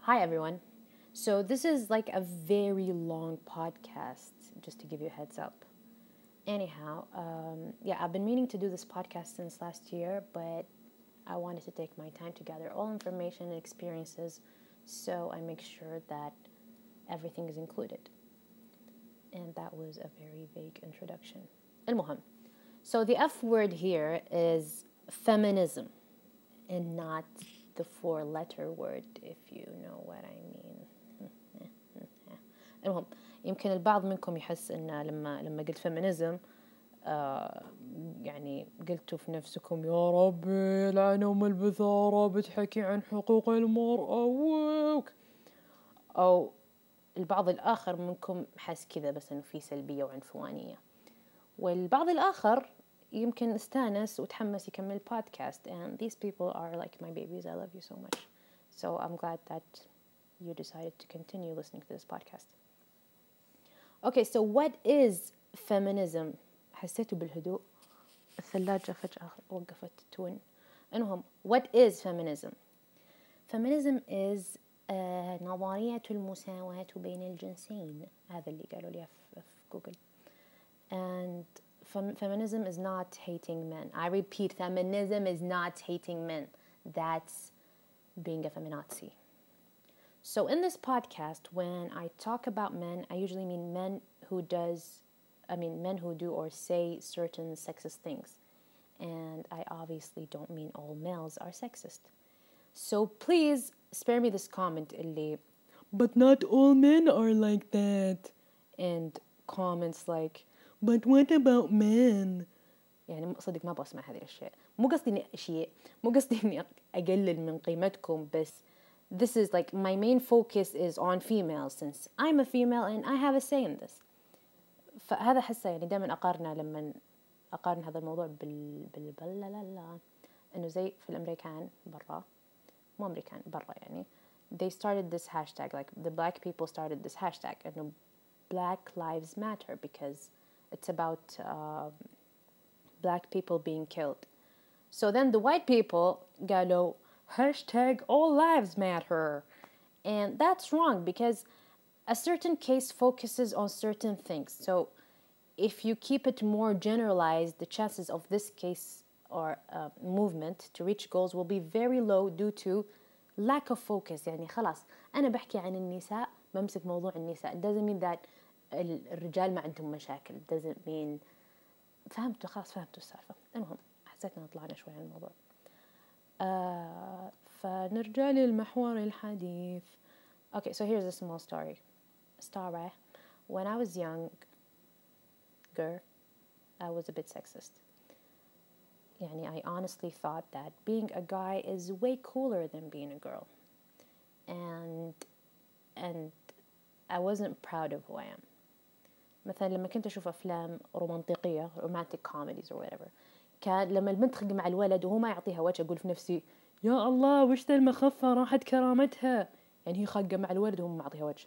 Hi, everyone. So, this is like a very long podcast, just to give you a heads up. Anyhow, um, yeah, I've been meaning to do this podcast since last year, but I wanted to take my time to gather all information and experiences so I make sure that everything is included. And that was a very vague introduction. المهم. So, the F word here is feminism and not the four letter word if you know what I mean. المهم يمكن البعض منكم يحس إن لما لما قلت فيمينيزم آه يعني قلتوا في نفسكم يا ربي يلعن ام البثارة بتحكي عن حقوق المرأة ووك أو البعض الآخر منكم حس كذا بس إنه في سلبية وعنفوانية. والبعض الآخر يمكن استانس وتحمس يكمل البودكاست and these people are like my babies I love you so much so I'm glad that you decided to continue listening to this podcast okay so what is feminism حسيتوا بالهدوء الثلاجة فجأة وقفت تون المهم what is feminism feminism is uh, نظرية المساواة بين الجنسين هذا اللي قالوا لي في جوجل and Fem- feminism is not hating men. I repeat, feminism is not hating men. That's being a feminazi. So in this podcast, when I talk about men, I usually mean men who does, I mean men who do or say certain sexist things, and I obviously don't mean all males are sexist. So please spare me this comment, اللي, but not all men are like that, and comments like but what about men يعني صدق ما بسمع هذه الاشياء مو قصدي اني شيء مو قصدي اني اقلل من قيمتكم بس this is like my main focus is on females since I'm a female and I have a say in this فهذا حسه يعني دائما اقارنه لما اقارن هذا الموضوع بال بال بل لا لا لا انه زي في الامريكان برا مو امريكان برا يعني they started this hashtag like the black people started this hashtag انه black lives matter because it's about uh, black people being killed. So then the white people قالوا hashtag all lives matter. And that's wrong because a certain case focuses on certain things. So if you keep it more generalized, the chances of this case or uh, movement to reach goals will be very low due to lack of focus يعني خلاص أنا بحكي عن النساء بمسك موضوع النساء it doesn't mean that الرجال ما عندهم مشاكل it doesn't mean فهمتوا خلاص فهمتوا السالفة المهم حسيت ان طلعنا شوي عن الموضوع آه فنرجع للمحور الحديث okay so here's a small story story when I was younger I was a bit sexist يعني I honestly thought that being a guy is way cooler than being a girl and and I wasn't proud of who I am مثلا لما كنت أشوف أفلام رومانطيقية romantic comedies or whatever كان لما البنت تخق مع الولد وهو ما يعطيها وجه أقول في نفسي يا الله وش ذا المخفة؟ راحت كرامتها. يعني هي خاقة مع الولد وهو ما معطيها وجه.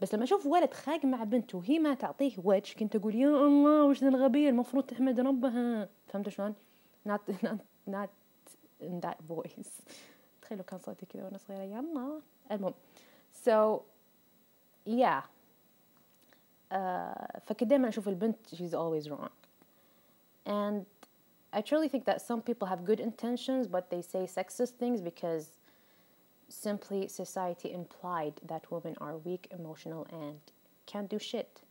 بس لما أشوف ولد خاق مع بنته وهي ما تعطيه وجه كنت أقول يا الله وش ذا الغبية؟ المفروض تحمد ربها. فهمت شلون؟ not, not, not in that voice. تخيلوا كان صوتي كذا وأنا صغيرة. يا الله. المهم. So yeah. فكنت دايما أشوف البنت she's always wrong and I truly think that some people have good intentions but they say sexist things because simply society implied that women are weak emotional and can't do shit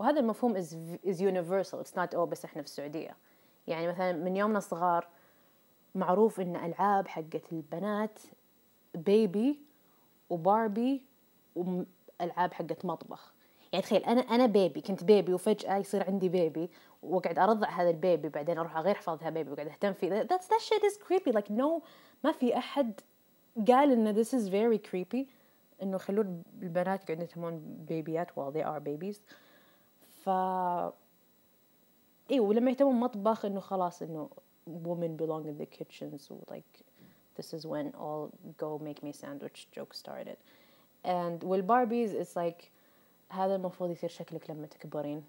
وهذا المفهوم is, is universal it's not oh بس احنا في السعودية يعني مثلا من يومنا صغار معروف ان العاب حقت البنات بيبي وباربي والعاب حقت مطبخ يعني تخيل أنا أنا بيبي كنت بيبي وفجأة يصير عندي بيبي وأقعد أرضع هذا البيبي بعدين أروح اغير احفظ هذا البيبي وأقعد أهتم فيه. That's that is creepy. Like no ما في أحد قال ان this is very creepy إنه يخلون البنات يقعدون يهتمون بيبيات while they are babies. ف أيوه ولما يهتمون مطبخ إنه خلاص إنه women belong in the kitchen so like this is when all go make me sandwich joke started. And والباربيز it's like هذا المفروض يصير شكلك لما تكبرين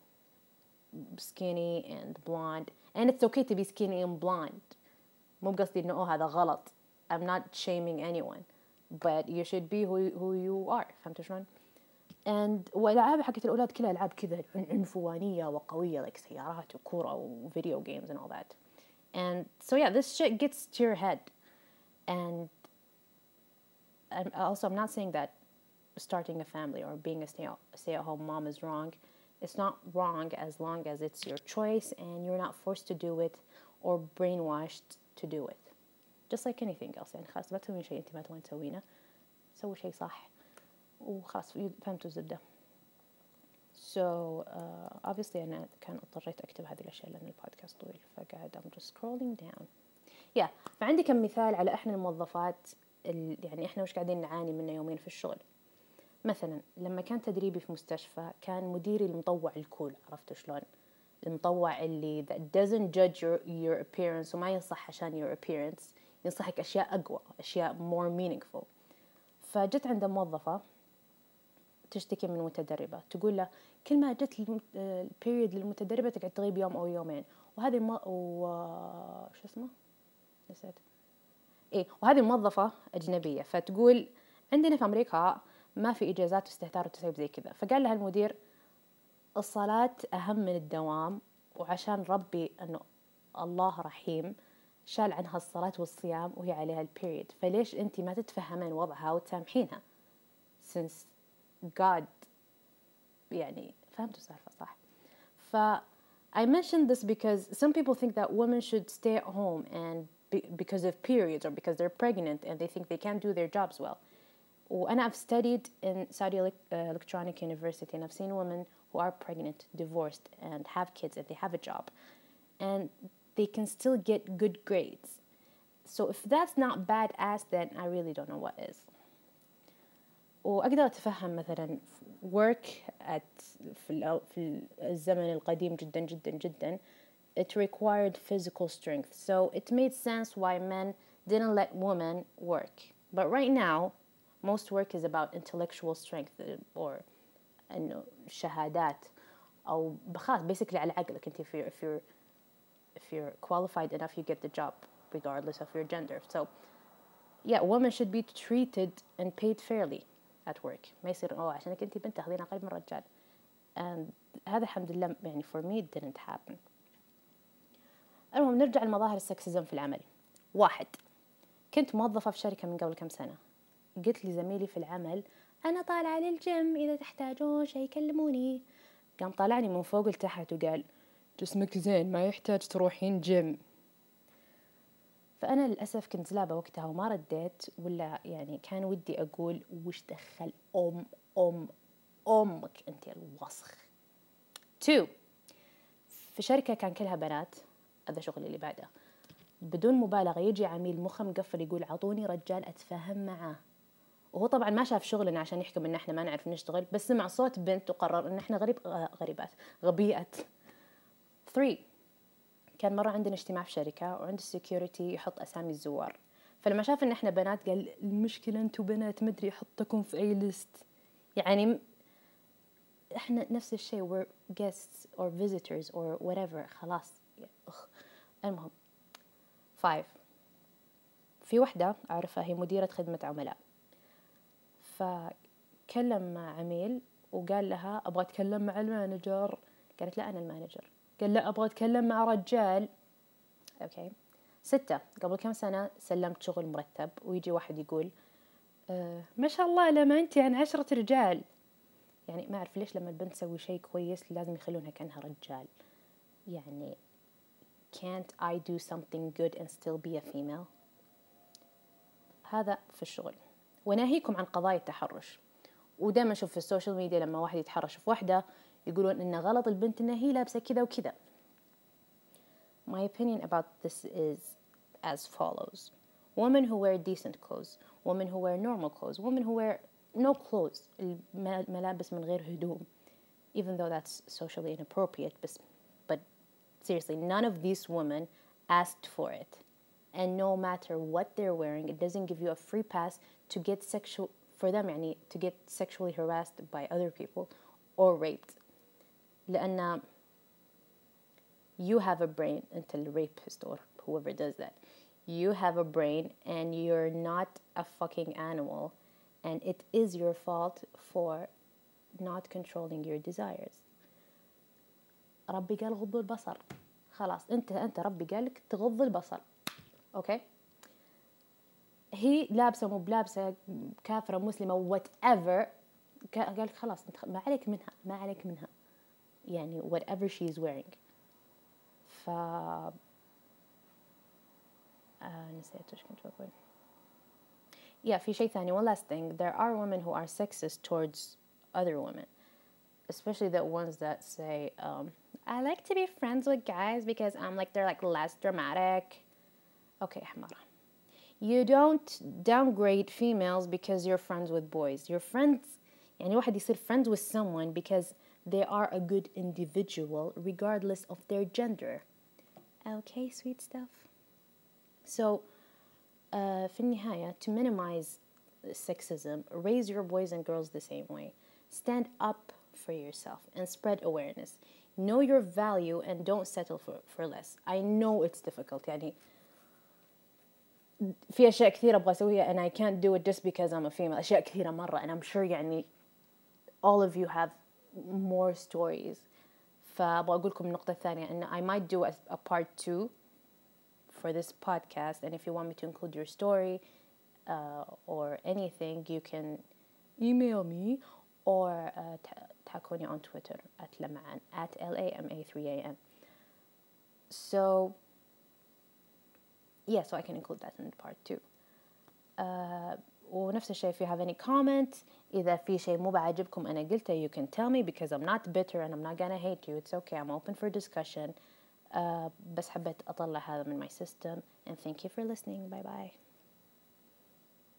skinny and blonde and it's okay to be skinny and blonde مو بقصدي انه oh هذا غلط I'm not shaming anyone but you should be who, who you are فهمت شلون؟ and والالعاب حقت الاولاد كلها العاب كذا عنفوانيه وقويه like سيارات وكوره وفيديو games and all that and so yeah this shit gets to your head and I'm also I'm not saying that starting a family or being a stay, stay at home mom is wrong it's not wrong as long as it's your choice and you're not forced to do it or brainwashed to do it just like anything else يعني خلاص ما تسوين شيء انت ما تبغين تسوينه سوي شيء صح وخلاص فهمتوا الزبدة so uh, obviously أنا كان اضطريت أكتب هذه الأشياء لأن البودكاست طويل فقاعد I'm just scrolling down yeah فعندي كم مثال على إحنا الموظفات يعني إحنا وش قاعدين نعاني منه يومين في الشغل مثلا لما كان تدريبي في مستشفى كان مديري المطوع الكول عرفت شلون؟ المطوع اللي that doesn't judge your, your appearance وما ينصح عشان your appearance ينصحك أشياء أقوى أشياء more meaningful. فجت عند موظفة تشتكي من متدربة تقول له كل ما جت البيريود للمتدربة تقعد تغيب يوم أو يومين. وهذه الم... و... شو اسمه؟ نسيت. إيه وهذه موظفة أجنبية فتقول عندنا في أمريكا ما في إجازات واستهتار وتسيب زي كذا. فقال لها المدير الصلاة أهم من الدوام وعشان ربي أنه الله رحيم شال عنها الصلاة والصيام وهي عليها البيريد فليش أنت ما تتفهمين وضعها وتسامحينها؟ Since God يعني فهمتوا السالفة صح؟ ف I mentioned this because some people think that women should stay at home and be, because of periods or because they're pregnant and they think they can't do their jobs well. And I've studied in Saudi Electronic University and I've seen women who are pregnant, divorced, and have kids and they have a job. And they can still get good grades. So if that's not badass, then I really don't know what is. وأقدر أتفهم مثلا work at في, في الزمن القديم جدا جدا جدا it required physical strength so it made sense why men didn't let women work but right now most work is about intellectual strength or إنه شهادات أو خلاص basically على عقلك أنت if you're, if you're if you're qualified enough you get the job regardless of your gender so yeah women should be treated and paid fairly at work ما يصير اوه عشانك انت بنت تاخذين اقل من الرجال and هذا الحمد لله يعني for me it didn't happen المهم نرجع لمظاهر السكسزم في العمل واحد كنت موظفة في شركة من قبل كم سنة قلت لزميلي في العمل أنا طالعة للجيم إذا تحتاجون شيء كلموني. قام طالعني من فوق لتحت وقال جسمك زين ما يحتاج تروحين جيم. فأنا للأسف كنت زلابة وقتها وما رديت ولا يعني كان ودي أقول وش دخل أم أم أمك؟ أنت الوسخ. تو في شركة كان كلها بنات هذا شغلي اللي بعده. بدون مبالغة يجي عميل مخه مقفل يقول عطوني رجال أتفاهم معاه. وهو طبعا ما شاف شغلنا عشان يحكم إن إحنا ما نعرف نشتغل بس سمع صوت بنت وقرر إن إحنا غريب غريبات غبيات 3 كان مرة عندنا اجتماع في شركة وعند السكيورتي يحط أسامي الزوار. فلما شاف إن إحنا بنات قال المشكلة أنتوا بنات مدري يحطكم في أي ليست يعني إحنا نفس الشيء we're guests or visitors or whatever خلاص. أخ. المهم. Five. في وحدة أعرفها هي مديرة خدمة عملاء. فكلم عميل وقال لها أبغى أتكلم مع المانجر. قالت لا أنا المانجر. قال لا أبغى أتكلم مع رجال. أوكي. ستة قبل كم سنة سلمت شغل مرتب ويجي واحد يقول أه ما شاء الله لما أنت عن عشرة رجال. يعني ما أعرف ليش لما البنت تسوي شيء كويس لازم يخلونها كأنها رجال. يعني can't I do something good and still be a female هذا في الشغل. وناهيكم عن قضايا التحرش ودائما أشوف في السوشيال ميديا لما واحد يتحرش في واحدة يقولون إن غلط البنت إن هي لابسة كذا وكذا My opinion about this is as follows Women who wear decent clothes Women who wear normal clothes Women who wear no clothes الملابس من غير هدوم even though that's socially inappropriate but, but seriously none of these women asked for it and no matter what they're wearing it doesn't give you a free pass to get sexual for them يعني to get sexually harassed by other people or raped لأن you have a brain until rapist or whoever does that you have a brain and you're not a fucking animal and it is your fault for not controlling your desires ربي قال غضوا البصر خلاص انت انت ربي قالك تغض البصر اوكي هي لابسه مو بلابسه كافره مسلمه وات ايفر قال لك خلاص انت ما عليك منها ما عليك منها يعني whatever she is wearing ف آه نسيت ايش كنت بقول yeah في شيء ثاني one last thing there are women who are sexist towards other women especially the ones that say um, I like to be friends with guys because I'm like they're like less dramatic okay حمارة you don't downgrade females because you're friends with boys you're friends يعني واحد يصير friends with someone because they are a good individual regardless of their gender okay sweet stuff so uh, في النهاية to minimize sexism raise your boys and girls the same way stand up for yourself and spread awareness know your value and don't settle for, for less I know it's difficult يعني في أشياء كثيرة أبغى أسويها and I can't do it just because I'm a female أشياء كثيرة مرة and I'm sure يعني all of you have more stories فأبغى أقول لكم النقطة الثانية إن I might do a, a part two for this podcast and if you want me to include your story uh, or anything you can email me or uh, تحكوني on Twitter at لمعان at L-A-M-A-3-A-N so yeah so I can include that in part two uh, ونفس الشيء if you have any comment إذا في شيء مو بعجبكم أنا قلته you can tell me because I'm not bitter and I'm not gonna hate you it's okay I'm open for discussion uh, بس حبيت أطلع هذا من my system and thank you for listening bye bye